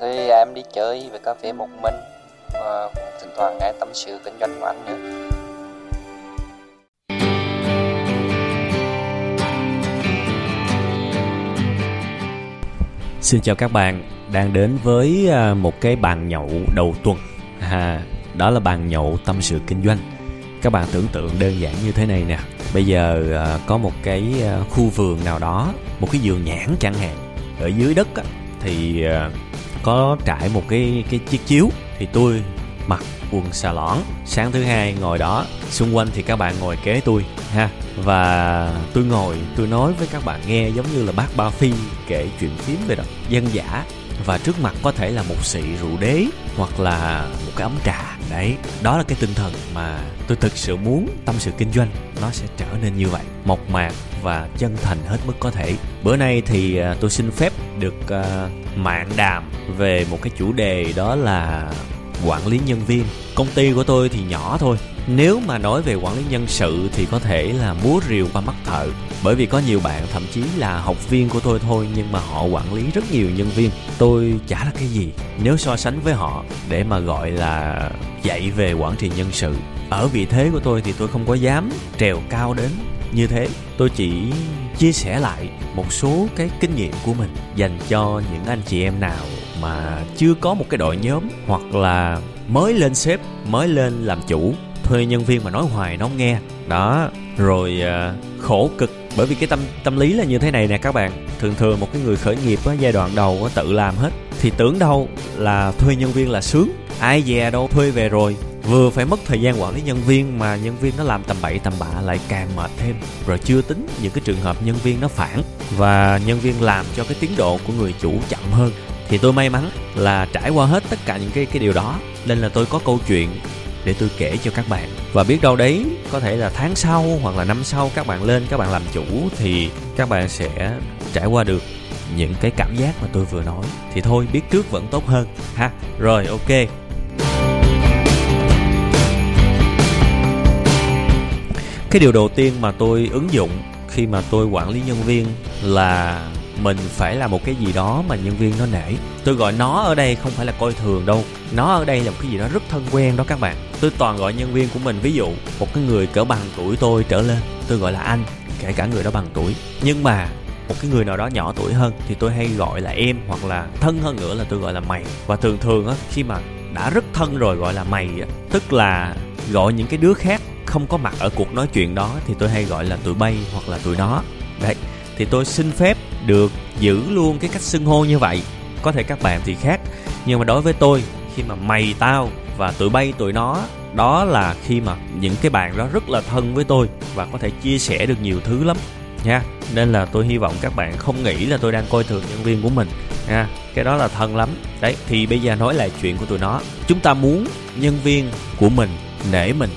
Thì em đi chơi về cà phê một mình và cũng thỉnh thoảng nghe tâm sự kinh doanh của anh nữa. Xin chào các bạn, đang đến với à, một cái bàn nhậu đầu tuần. À, đó là bàn nhậu tâm sự kinh doanh. Các bạn tưởng tượng đơn giản như thế này nè. Bây giờ à, có một cái à, khu vườn nào đó, một cái vườn nhãn chẳng hạn. Ở dưới đất thì có trải một cái cái chiếc chiếu thì tôi mặc quần xà lõn. Sáng thứ hai ngồi đó, xung quanh thì các bạn ngồi kế tôi, ha. Và tôi ngồi, tôi nói với các bạn nghe giống như là bác ba phi kể chuyện phím vậy đó. Dân giả và trước mặt có thể là một xị rượu đế hoặc là một cái ấm trà. Đấy đó là cái tinh thần mà tôi thực sự muốn tâm sự kinh doanh nó sẽ trở nên như vậy. Mộc mạc và chân thành hết mức có thể. Bữa nay thì à, tôi xin phép được à, mạng đàm về một cái chủ đề đó là quản lý nhân viên. Công ty của tôi thì nhỏ thôi nếu mà nói về quản lý nhân sự thì có thể là múa rìu qua mắt thợ. Bởi vì có nhiều bạn, thậm chí là học viên của tôi thôi, nhưng mà họ quản lý rất nhiều nhân viên. Tôi chả là cái gì, nếu so sánh với họ, để mà gọi là dạy về quản trị nhân sự. Ở vị thế của tôi thì tôi không có dám trèo cao đến như thế. Tôi chỉ chia sẻ lại một số cái kinh nghiệm của mình dành cho những anh chị em nào mà chưa có một cái đội nhóm hoặc là mới lên sếp, mới lên làm chủ thuê nhân viên mà nói hoài nó không nghe. Đó rồi à, khổ cực. Bởi vì cái tâm tâm lý là như thế này nè các bạn. Thường thường một cái người khởi nghiệp á giai đoạn đầu á tự làm hết. Thì tưởng đâu là thuê nhân viên là sướng. Ai dè đâu thuê về rồi. Vừa phải mất thời gian quản lý nhân viên mà nhân viên nó làm tầm bậy tầm bạ lại càng mệt thêm. Rồi chưa tính những cái trường hợp nhân viên nó phản và nhân viên làm cho cái tiến độ của người chủ chậm hơn. Thì tôi may mắn là trải qua hết tất cả những cái cái điều đó. Nên là tôi có câu chuyện để tôi kể cho các bạn. Và biết đâu đấy, có thể là tháng sau hoặc là năm sau các bạn lên, các bạn làm chủ thì các bạn sẽ trải qua được những cái cảm giác mà tôi vừa nói. Thì thôi, biết trước vẫn tốt hơn, ha. Rồi, ok. Cái điều đầu tiên mà tôi ứng dụng khi mà tôi quản lý nhân viên là mình phải là một cái gì đó mà nhân viên nó nể tôi gọi nó ở đây không phải là coi thường đâu. Nó ở đây là một cái gì đó rất thân quen đó các bạn. Tôi toàn gọi nhân viên của mình, ví dụ, một cái người cỡ bằng tuổi tôi trở lên, tôi gọi là anh, kể cả người đó bằng tuổi. Nhưng mà một cái người nào đó nhỏ tuổi hơn thì tôi hay gọi là em hoặc là thân hơn nữa là tôi gọi là mày. Và thường thường á, khi mà đã rất thân rồi gọi là mày á, tức là gọi những cái đứa khác không có mặt ở cuộc nói chuyện đó thì tôi hay gọi là tụi bay hoặc là tụi nó. Đấy, thì tôi xin phép được giữ luôn cái cách xưng hô như vậy có thể các bạn thì khác, nhưng mà đối với tôi, khi mà mày tao và tụi bay tụi nó, đó là khi mà những cái bạn đó rất là thân với tôi và có thể chia sẻ được nhiều thứ lắm, nha. Nên là tôi hy vọng các bạn không nghĩ là tôi đang coi thường nhân viên của mình, nha. Cái đó là thân lắm. Đấy, thì bây giờ nói lại chuyện của tụi nó. Chúng ta muốn nhân viên của mình nể mình,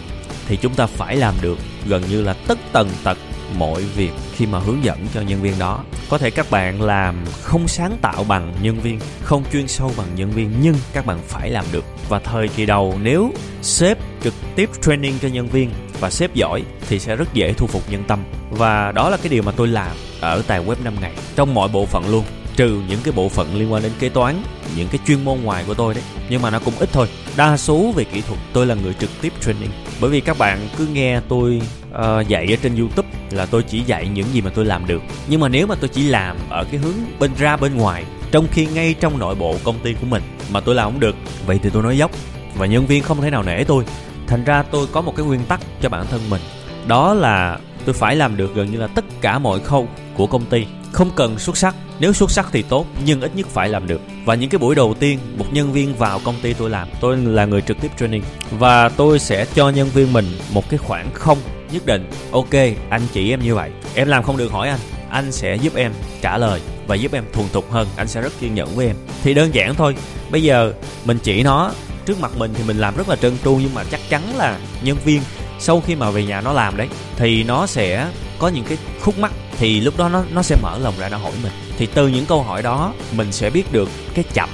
thì chúng ta phải làm được gần như là tất tần tật mọi việc khi mà hướng dẫn cho nhân viên đó. Có thể các bạn làm không sáng tạo bằng nhân viên không chuyên sâu bằng nhân viên nhưng các bạn phải làm được. Và thời kỳ đầu nếu sếp trực tiếp training cho nhân viên và sếp giỏi thì sẽ rất dễ thu phục nhân tâm. Và đó là cái điều mà tôi làm ở tài web 5 ngày trong mọi bộ phận luôn trừ những cái bộ phận liên quan đến kế toán những cái chuyên môn ngoài của tôi đấy. Nhưng mà nó cũng ít thôi. Đa số về kỹ thuật tôi là người trực tiếp training. Bởi vì các bạn cứ nghe tôi uh, dạy ở trên youtube là tôi chỉ dạy những gì mà tôi làm được. Nhưng mà nếu mà tôi chỉ làm ở cái hướng bên ra bên ngoài, trong khi ngay trong nội bộ công ty của mình, mà tôi làm không được, vậy thì tôi nói dốc. Và nhân viên không thể nào nể tôi. Thành ra tôi có một cái nguyên tắc cho bản thân mình. Đó là tôi phải làm được gần như là tất cả mọi khâu của công ty. Không cần xuất sắc. Nếu xuất sắc thì tốt, nhưng ít nhất phải làm được. Và những cái buổi đầu tiên, một nhân viên vào công ty tôi làm, tôi là người trực tiếp training. Và tôi sẽ cho nhân viên mình một cái khoảng không nhất định. Ok, anh chỉ em như vậy. Em làm không được hỏi anh. Anh sẽ giúp em trả lời và giúp em thuần thục hơn. Anh sẽ rất kiên nhẫn với em. Thì đơn giản thôi. Bây giờ mình chỉ nó. Trước mặt mình thì mình làm rất là trơn tru nhưng mà chắc chắn là nhân viên sau khi mà về nhà nó làm đấy, thì nó sẽ có những cái khúc mắc. Thì lúc đó nó nó sẽ mở lòng ra nó hỏi mình. Thì từ những câu hỏi đó, mình sẽ biết được cái chậm,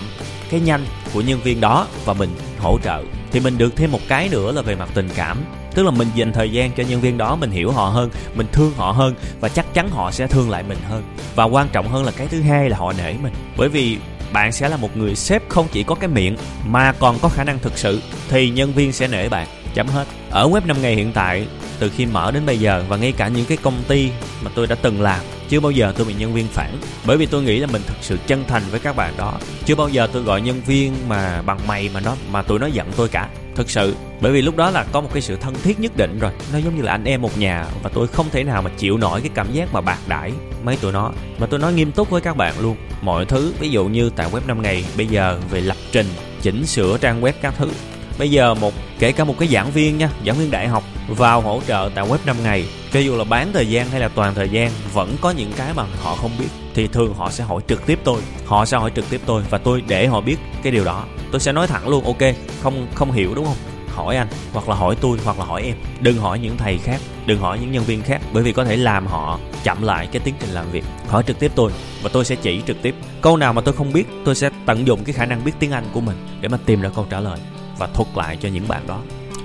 cái nhanh của nhân viên đó và mình hỗ trợ thì mình được thêm một cái nữa là về mặt tình cảm. Tức là mình dành thời gian cho nhân viên đó, mình hiểu họ hơn, mình thương họ hơn và chắc chắn họ sẽ thương lại mình hơn. Và quan trọng hơn là cái thứ hai là họ nể mình. Bởi vì bạn sẽ là một người sếp không chỉ có cái miệng mà còn có khả năng thực sự, thì nhân viên sẽ nể bạn. Chấm hết. Ở web 5 ngày hiện tại, từ khi mở đến bây giờ và ngay cả những cái công ty mà tôi đã từng làm chưa bao giờ tôi bị nhân viên phản, bởi vì tôi nghĩ là mình thật sự chân thành với các bạn đó. Chưa bao giờ tôi gọi nhân viên mà bằng mày mà nó, mà tụi nó giận tôi cả. Thực sự, bởi vì lúc đó là có một cái sự thân thiết nhất định rồi. Nó giống như là anh em một nhà và tôi không thể nào mà chịu nổi cái cảm giác mà bạc đãi mấy tụi nó. Mà tôi nói nghiêm túc với các bạn luôn. Mọi thứ, ví dụ như tại web 5 ngày, bây giờ về lập trình, chỉnh sửa trang web các thứ bây giờ một, kể cả một cái giảng viên nha, giảng viên đại học vào hỗ trợ tại web 5 ngày. Cho dù là bán thời gian hay là toàn thời gian, vẫn có những cái mà họ không biết. Thì thường họ sẽ hỏi trực tiếp tôi. Họ sẽ hỏi trực tiếp tôi và tôi để họ biết cái điều đó. Tôi sẽ nói thẳng luôn, ok, không không hiểu, đúng không? Hỏi anh, hoặc là hỏi tôi, hoặc là hỏi em. Đừng hỏi những thầy khác, đừng hỏi những nhân viên khác, bởi vì có thể làm họ chậm lại cái tiến trình làm việc. Hỏi trực tiếp tôi và tôi sẽ chỉ trực tiếp. Câu nào mà tôi không biết, tôi sẽ tận dụng cái khả năng biết tiếng anh của mình để mà tìm ra câu trả lời và thuật lại cho những bạn đó.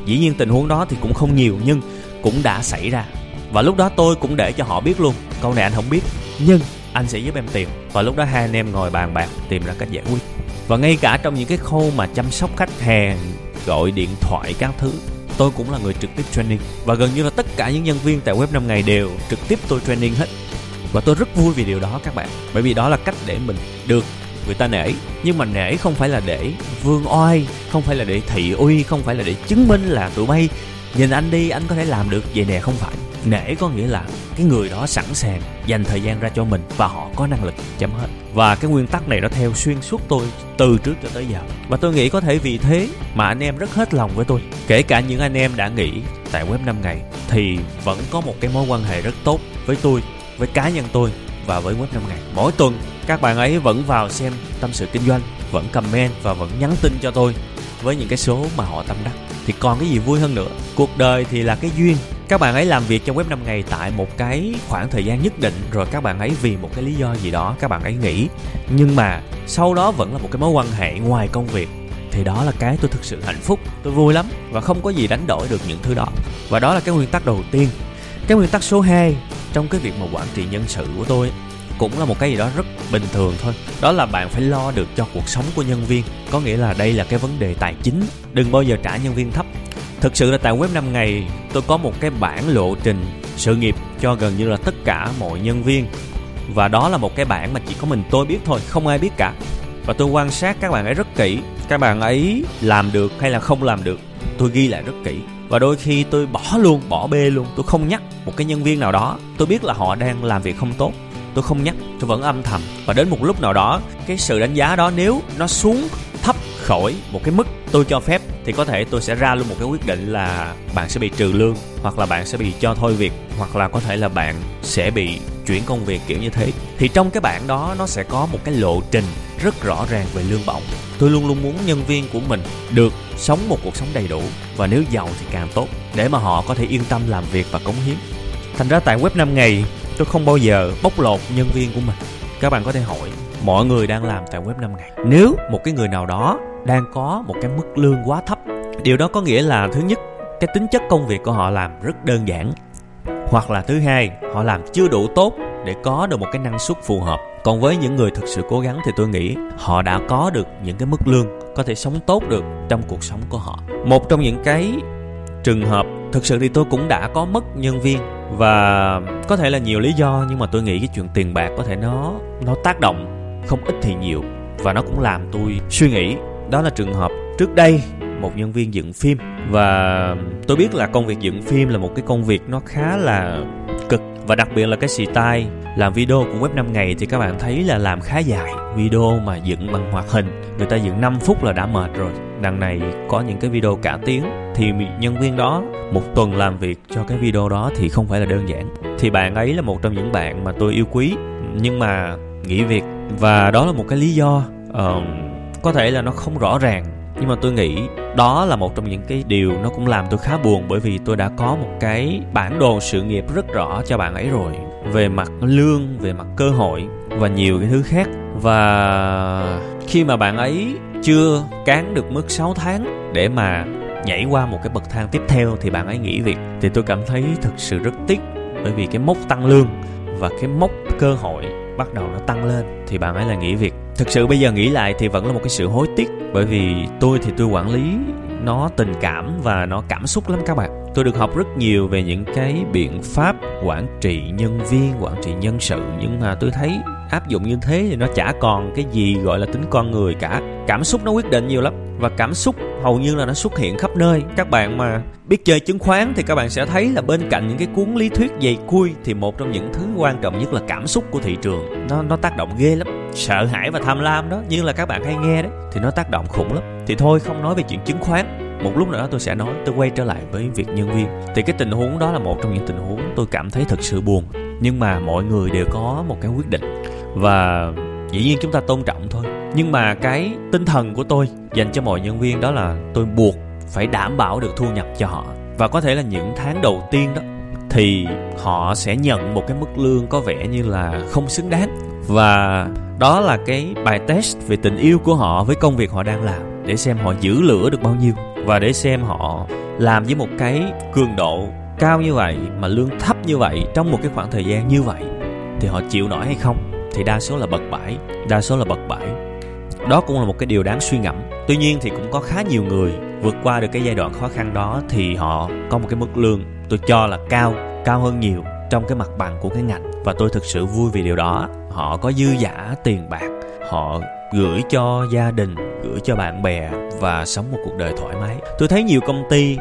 Dĩ nhiên tình huống đó thì cũng không nhiều, nhưng cũng đã xảy ra. Và lúc đó tôi cũng để cho họ biết luôn, câu này anh không biết, nhưng anh sẽ giúp em tìm. Và lúc đó hai anh em ngồi bàn bạc tìm ra cách giải quyết. Và ngay cả trong những cái khâu mà chăm sóc khách hàng, gọi điện thoại các thứ, tôi cũng là người trực tiếp training. Và gần như là tất cả những nhân viên tại web 5 ngày đều trực tiếp tôi training hết. Và tôi rất vui vì điều đó các bạn, bởi vì đó là cách để mình được người ta nể, nhưng mà nể không phải là để vương oai, không phải là để thị uy, không phải là để chứng minh là tụi bay nhìn anh đi, anh có thể làm được. Vậy nè, không phải. Nể có nghĩa là cái người đó sẵn sàng dành thời gian ra cho mình và họ có năng lực chấm hết. Và cái nguyên tắc này nó theo xuyên suốt tôi từ trước cho tới giờ. Và tôi nghĩ có thể vì thế mà anh em rất hết lòng với tôi. Kể cả những anh em đã nghỉ tại web 5 ngày, thì vẫn có một cái mối quan hệ rất tốt với tôi, với cá nhân tôi và với web 5 ngày. Mỗi tuần các bạn ấy vẫn vào xem tâm sự kinh doanh, vẫn comment và vẫn nhắn tin cho tôi với những cái số mà họ tâm đắc. Thì còn cái gì vui hơn nữa? Cuộc đời thì là cái duyên. Các bạn ấy làm việc trong web 5 ngày tại một cái khoảng thời gian nhất định, rồi các bạn ấy vì một cái lý do gì đó các bạn ấy nghỉ. Nhưng mà sau đó vẫn là một cái mối quan hệ ngoài công việc. Thì đó là cái tôi thực sự hạnh phúc, tôi vui lắm và không có gì đánh đổi được những thứ đó. Và đó là cái nguyên tắc đầu tiên. Cái nguyên tắc số 2 trong cái việc mà quản trị nhân sự của tôi cũng là một cái gì đó rất bình thường thôi. Đó là bạn phải lo được cho cuộc sống của nhân viên. Có nghĩa là đây là cái vấn đề tài chính. Đừng bao giờ trả nhân viên thấp. Thực sự là tại web 5 ngày, tôi có một cái bản lộ trình, sự nghiệp cho gần như là tất cả mọi nhân viên. Và đó là một cái bản mà chỉ có mình tôi biết thôi, không ai biết cả. Và tôi quan sát các bạn ấy rất kỹ. Các bạn ấy làm được hay là không làm được, tôi ghi lại rất kỹ. Và đôi khi tôi bỏ luôn, bỏ bê luôn. Tôi không nhắc một cái nhân viên nào đó. Tôi biết là họ đang làm việc không tốt tôi không nhắc, tôi vẫn âm thầm. Và đến một lúc nào đó, cái sự đánh giá đó nếu nó xuống thấp khỏi một cái mức tôi cho phép, thì có thể tôi sẽ ra luôn một cái quyết định là bạn sẽ bị trừ lương, hoặc là bạn sẽ bị cho thôi việc, hoặc là có thể là bạn sẽ bị chuyển công việc kiểu như thế. Thì trong cái bản đó, nó sẽ có một cái lộ trình rất rõ ràng về lương bổng. Tôi luôn luôn muốn nhân viên của mình được sống một cuộc sống đầy đủ, và nếu giàu thì càng tốt, để mà họ có thể yên tâm làm việc và cống hiến. Thành ra tại web 5 ngày tôi không bao giờ bóc lột nhân viên của mình. Các bạn có thể hỏi, mọi người đang làm tại web 5 ngày nếu một cái người nào đó đang có một cái mức lương quá thấp, điều đó có nghĩa là thứ nhất, cái tính chất công việc của họ làm rất đơn giản. Hoặc là thứ hai, họ làm chưa đủ tốt để có được một cái năng suất phù hợp. Còn với những người thực sự cố gắng thì tôi nghĩ họ đã có được những cái mức lương có thể sống tốt được trong cuộc sống của họ. Một trong những cái trường hợp thực sự thì tôi cũng đã có mất nhân viên và có thể là nhiều lý do, nhưng mà tôi nghĩ cái chuyện tiền bạc có thể nó nó tác động không ít thì nhiều. Và nó cũng làm tôi suy nghĩ. Đó là trường hợp trước đây một nhân viên dựng phim. Và tôi biết là công việc dựng phim là một cái công việc nó khá là cực. Và đặc biệt là cái xì tai làm video của web 5 ngày thì các bạn thấy là làm khá dài. Video mà dựng bằng hoạt hình, người ta dựng 5 phút là đã mệt rồi. Đằng này có những cái video cả tiếng thì nhân viên đó một tuần làm việc cho cái video đó thì không phải là đơn giản. Thì bạn ấy là một trong những bạn mà tôi yêu quý nhưng mà nghỉ việc. Và đó là một cái lý do uh, có thể là nó không rõ ràng nhưng mà tôi nghĩ đó là một trong những cái điều nó cũng làm tôi khá buồn bởi vì tôi đã có một cái bản đồ sự nghiệp rất rõ cho bạn ấy rồi về mặt lương về mặt cơ hội và nhiều cái thứ khác. Và khi mà bạn ấy chưa cán được mức 6 tháng để mà nhảy qua một cái bậc thang tiếp theo thì bạn ấy nghỉ việc. Thì tôi cảm thấy thực sự rất tiếc, bởi vì cái mốc tăng lương và cái mốc cơ hội bắt đầu nó tăng lên thì bạn ấy là nghỉ việc. Thực sự bây giờ nghĩ lại thì vẫn là một cái sự hối tiếc, bởi vì tôi thì tôi quản lý nó tình cảm và nó cảm xúc lắm các bạn. Tôi được học rất nhiều về những cái biện pháp quản trị nhân viên, quản trị nhân sự, nhưng mà tôi thấy áp dụng như thế thì nó chả còn cái gì gọi là tính con người cả. Cảm xúc nó quyết định nhiều lắm và cảm xúc hầu như là nó xuất hiện khắp nơi. Các bạn mà biết chơi chứng khoán thì các bạn sẽ thấy là bên cạnh những cái cuốn lý thuyết dày cui thì một trong những thứ quan trọng nhất là cảm xúc của thị trường. Nó nó tác động ghê lắm. Sợ hãi và tham lam đó, như là các bạn hay nghe đấy, thì nó tác động khủng lắm. Thì thôi, không nói về chuyện chứng khoán. Một lúc nữa tôi sẽ nói, tôi quay trở lại với việc nhân viên. Thì cái tình huống đó là một trong những tình huống tôi cảm thấy thật sự buồn. Nhưng mà mọi người đều có một cái quyết định. Và dĩ nhiên chúng ta tôn trọng thôi nhưng mà cái tinh thần của tôi dành cho mọi nhân viên đó là tôi buộc phải đảm bảo được thu nhập cho họ. Và có thể là những tháng đầu tiên đó, thì họ sẽ nhận một cái mức lương có vẻ như là không xứng đáng. Và đó là cái bài test về tình yêu của họ với công việc họ đang làm, để xem họ giữ lửa được bao nhiêu. Và để xem họ làm với một cái cường độ cao như vậy mà lương thấp như vậy trong một cái khoảng thời gian như vậy thì họ chịu nổi hay không thì đa số là bật bãi, đa số là bật bãi đó cũng là một cái điều đáng suy ngẫm. Tuy nhiên thì cũng có khá nhiều người vượt qua được cái giai đoạn khó khăn đó thì họ có một cái mức lương, tôi cho là cao cao hơn nhiều trong cái mặt bằng của cái ngành. Và tôi thực sự vui vì điều đó. Họ có dư giả tiền bạc, họ gửi cho gia đình, gửi cho bạn bè và sống một cuộc đời thoải mái. Tôi thấy nhiều công ty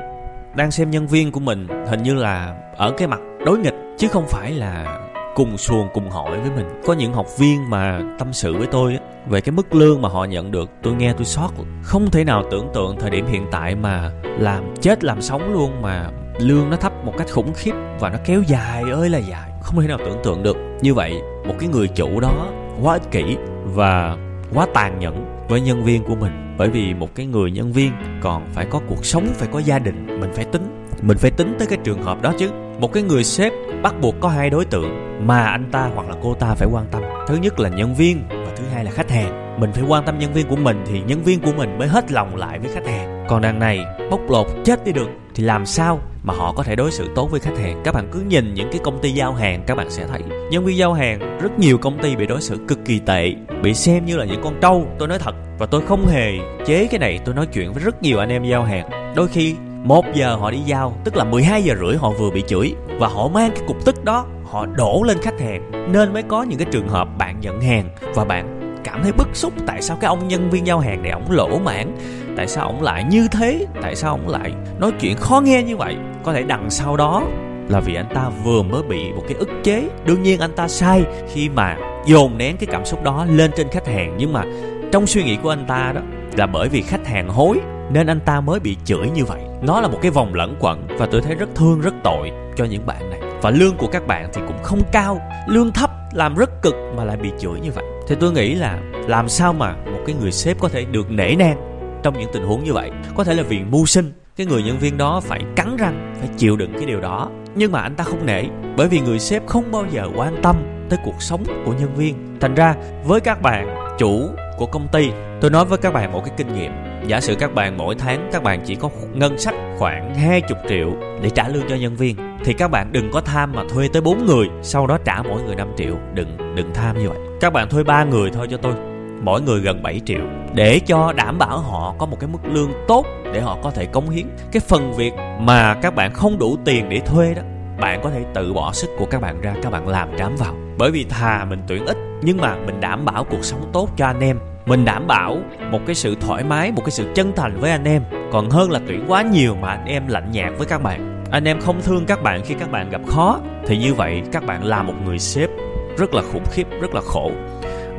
đang xem nhân viên của mình hình như là ở cái mặt đối nghịch, chứ không phải là cùng xuồng cùng hỏi với mình. Có những học viên mà tâm sự với tôi về cái mức lương mà họ nhận được, tôi nghe tôi sót không thể nào tưởng tượng thời điểm hiện tại mà làm chết làm sống luôn mà lương nó thấp một cách khủng khiếp và nó kéo dài ơi là dài. Không thể nào tưởng tượng được. Như vậy, một cái người chủ đó quá ích kỷ và quá tàn nhẫn với nhân viên của mình. Bởi vì một cái người nhân viên còn phải có cuộc sống, phải có gia đình, mình phải tính. Mình phải tính tới cái trường hợp đó chứ. Một cái người sếp bắt buộc có hai đối tượng mà anh ta hoặc là cô ta phải quan tâm. Thứ nhất là nhân viên thứ hai là khách hàng. Mình phải quan tâm nhân viên của mình thì nhân viên của mình mới hết lòng lại với khách hàng. Còn đằng này, bóc lột, chết đi được, thì làm sao mà họ có thể đối xử tốt với khách hàng? Các bạn cứ nhìn những cái công ty giao hàng, các bạn sẽ thấy nhân viên giao hàng, rất nhiều công ty bị đối xử cực kỳ tệ, bị xem như là những con trâu. Tôi nói thật, và tôi không hề chế cái này, tôi nói chuyện với rất nhiều anh em giao hàng. Đôi khi, một giờ họ đi giao, tức là 12 giờ rưỡi họ vừa bị chửi, và họ mang cái cục tức đó họ đổ lên khách hàng, nên mới có những cái trường hợp bạn nhận hàng và bạn cảm thấy bức xúc tại sao cái ông nhân viên giao hàng này ổng lỗ mãn, tại sao ổng lại như thế, tại sao ổng lại nói chuyện khó nghe như vậy. Có thể đằng sau đó là vì anh ta vừa mới bị một cái ức chế. Đương nhiên anh ta sai khi mà dồn nén cái cảm xúc đó lên trên khách hàng, nhưng mà trong suy nghĩ của anh ta đó là bởi vì khách hàng hối nên anh ta mới bị chửi như vậy. Nó là một cái vòng lẫn quẩn và tôi thấy rất thương, rất tội cho những bạn này và lương của các bạn thì cũng không cao, lương thấp, làm rất cực mà lại bị chửi như vậy. Thì tôi nghĩ là làm sao mà một cái người sếp có thể được nể nang trong những tình huống như vậy? Có thể là vì mưu sinh, cái người nhân viên đó phải cắn răng, phải chịu đựng cái điều đó. Nhưng mà anh ta không nể, bởi vì người sếp không bao giờ quan tâm tới cuộc sống của nhân viên. Thành ra, với các bạn chủ của công ty, tôi nói với các bạn một cái kinh nghiệm giả sử các bạn mỗi tháng các bạn chỉ có ngân sách khoảng 20 triệu để trả lương cho nhân viên, thì các bạn đừng có tham mà thuê tới 4 người, sau đó trả mỗi người 5 triệu. Đừng đừng tham như vậy. Các bạn thuê ba người thôi cho tôi. Mỗi người gần 7 triệu. Để cho đảm bảo họ có một cái mức lương tốt để họ có thể cống hiến. Cái phần việc mà các bạn không đủ tiền để thuê đó, bạn có thể tự bỏ sức của các bạn ra, các bạn làm trám vào. Bởi vì thà mình tuyển ít, nhưng mà mình đảm bảo cuộc sống tốt cho anh em mình đảm bảo một cái sự thoải mái, một cái sự chân thành với anh em. Còn hơn là tuyển quá nhiều mà anh em lạnh nhạt với các bạn. Anh em không thương các bạn khi các bạn gặp khó. Thì như vậy, các bạn là một người sếp rất là khủng khiếp, rất là khổ.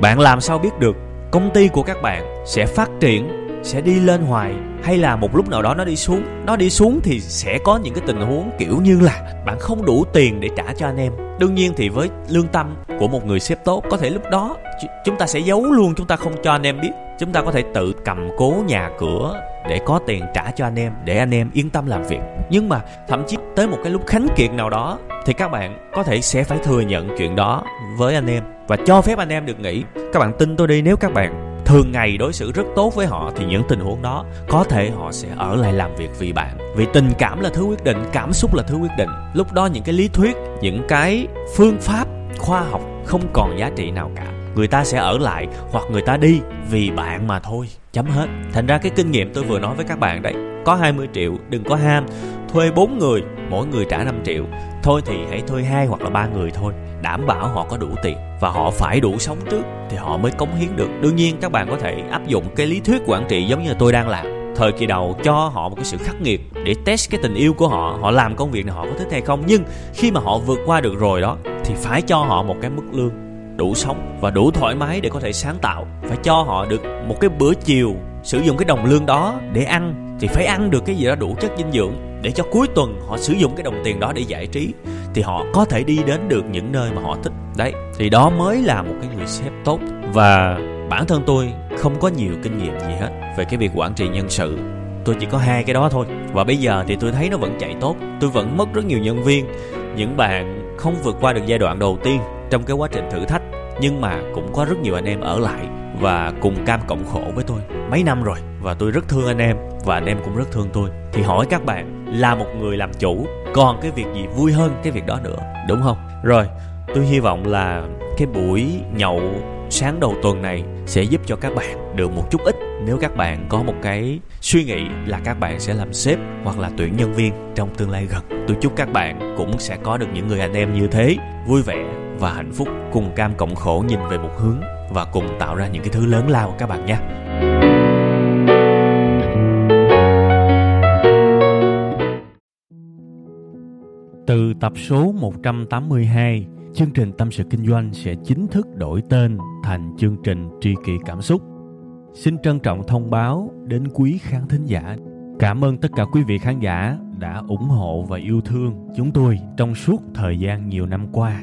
Bạn làm sao biết được công ty của các bạn sẽ phát triển, sẽ đi lên hoài, hay là một lúc nào đó nó đi xuống? Nó đi xuống thì sẽ có những cái tình huống kiểu như là bạn không đủ tiền để trả cho anh em đương nhiên thì với lương tâm của một người sếp tốt, có thể lúc đó chúng ta sẽ giấu luôn, chúng ta không cho anh em biết. Chúng ta có thể tự cầm cố nhà cửa để có tiền trả cho anh em, để anh em yên tâm làm việc. Nhưng mà thậm chí tới một cái lúc khánh kiệt nào đó, thì các bạn có thể sẽ phải thừa nhận chuyện đó với anh em và cho phép anh em được nghỉ. Các bạn tin tôi đi, nếu các bạn thường ngày đối xử rất tốt với họ thì những tình huống đó có thể họ sẽ ở lại làm việc vì bạn. Vì tình cảm là thứ quyết định, cảm xúc là thứ quyết định. Lúc đó những cái lý thuyết, những cái phương pháp khoa học không còn giá trị nào cả. Người ta sẽ ở lại hoặc người ta đi vì bạn mà thôi. Chấm hết. Thành ra cái kinh nghiệm tôi vừa nói với các bạn đấy, có 20 triệu, đừng có ham. Thuê 4 người, mỗi người trả 5 triệu. Thôi thì hãy thuê hai hoặc là ba người thôi đảm bảo họ có đủ tiền và họ phải đủ sống trước thì họ mới cống hiến được. Đương nhiên các bạn có thể áp dụng cái lý thuyết quản trị giống như tôi đang làm. Thời kỳ đầu cho họ một cái sự khắc nghiệt để test cái tình yêu của họ họ làm công việc này họ có thích hay không. Nhưng khi mà họ vượt qua được rồi đó, thì phải cho họ một cái mức lương đủ sống và đủ thoải mái để có thể sáng tạo. Phải cho họ được một cái bữa chiều sử dụng cái đồng lương đó để ăn thì phải ăn được cái gì đó đủ chất dinh dưỡng để cho cuối tuần họ sử dụng cái đồng tiền đó để giải trí. Thì họ có thể đi đến được những nơi mà họ thích. Đấy, thì đó mới là một cái người sếp tốt. Và bản thân tôi không có nhiều kinh nghiệm gì hết về cái việc quản trị nhân sự. Tôi chỉ có hai cái đó thôi. Và bây giờ thì tôi thấy nó vẫn chạy tốt. Tôi vẫn mất rất nhiều nhân viên. Những bạn không vượt qua được giai đoạn đầu tiên trong cái quá trình thử thách. Nhưng mà cũng có rất nhiều anh em ở lại và cùng cam cộng khổ với tôi. Mấy năm rồi? Và tôi rất thương anh em và anh em cũng rất thương tôi. Thì hỏi các bạn là một người làm chủ còn cái việc gì vui hơn cái việc đó nữa? Đúng không? Rồi tôi hy vọng là cái buổi nhậu sáng đầu tuần này sẽ giúp cho các bạn được một chút ít. Nếu các bạn có một cái suy nghĩ là các bạn sẽ làm sếp hoặc là tuyển nhân viên trong tương lai gần tôi chúc các bạn cũng sẽ có được những người anh em như thế vui vẻ và hạnh phúc cùng cam cộng khổ nhìn về một hướng và cùng tạo ra những cái thứ lớn lao các bạn nhé Từ tập số 182, chương trình Tâm sự Kinh doanh sẽ chính thức đổi tên thành chương trình Tri kỷ Cảm xúc. Xin trân trọng thông báo đến quý khán thính giả. Cảm ơn tất cả quý vị khán giả đã ủng hộ và yêu thương chúng tôi trong suốt thời gian nhiều năm qua.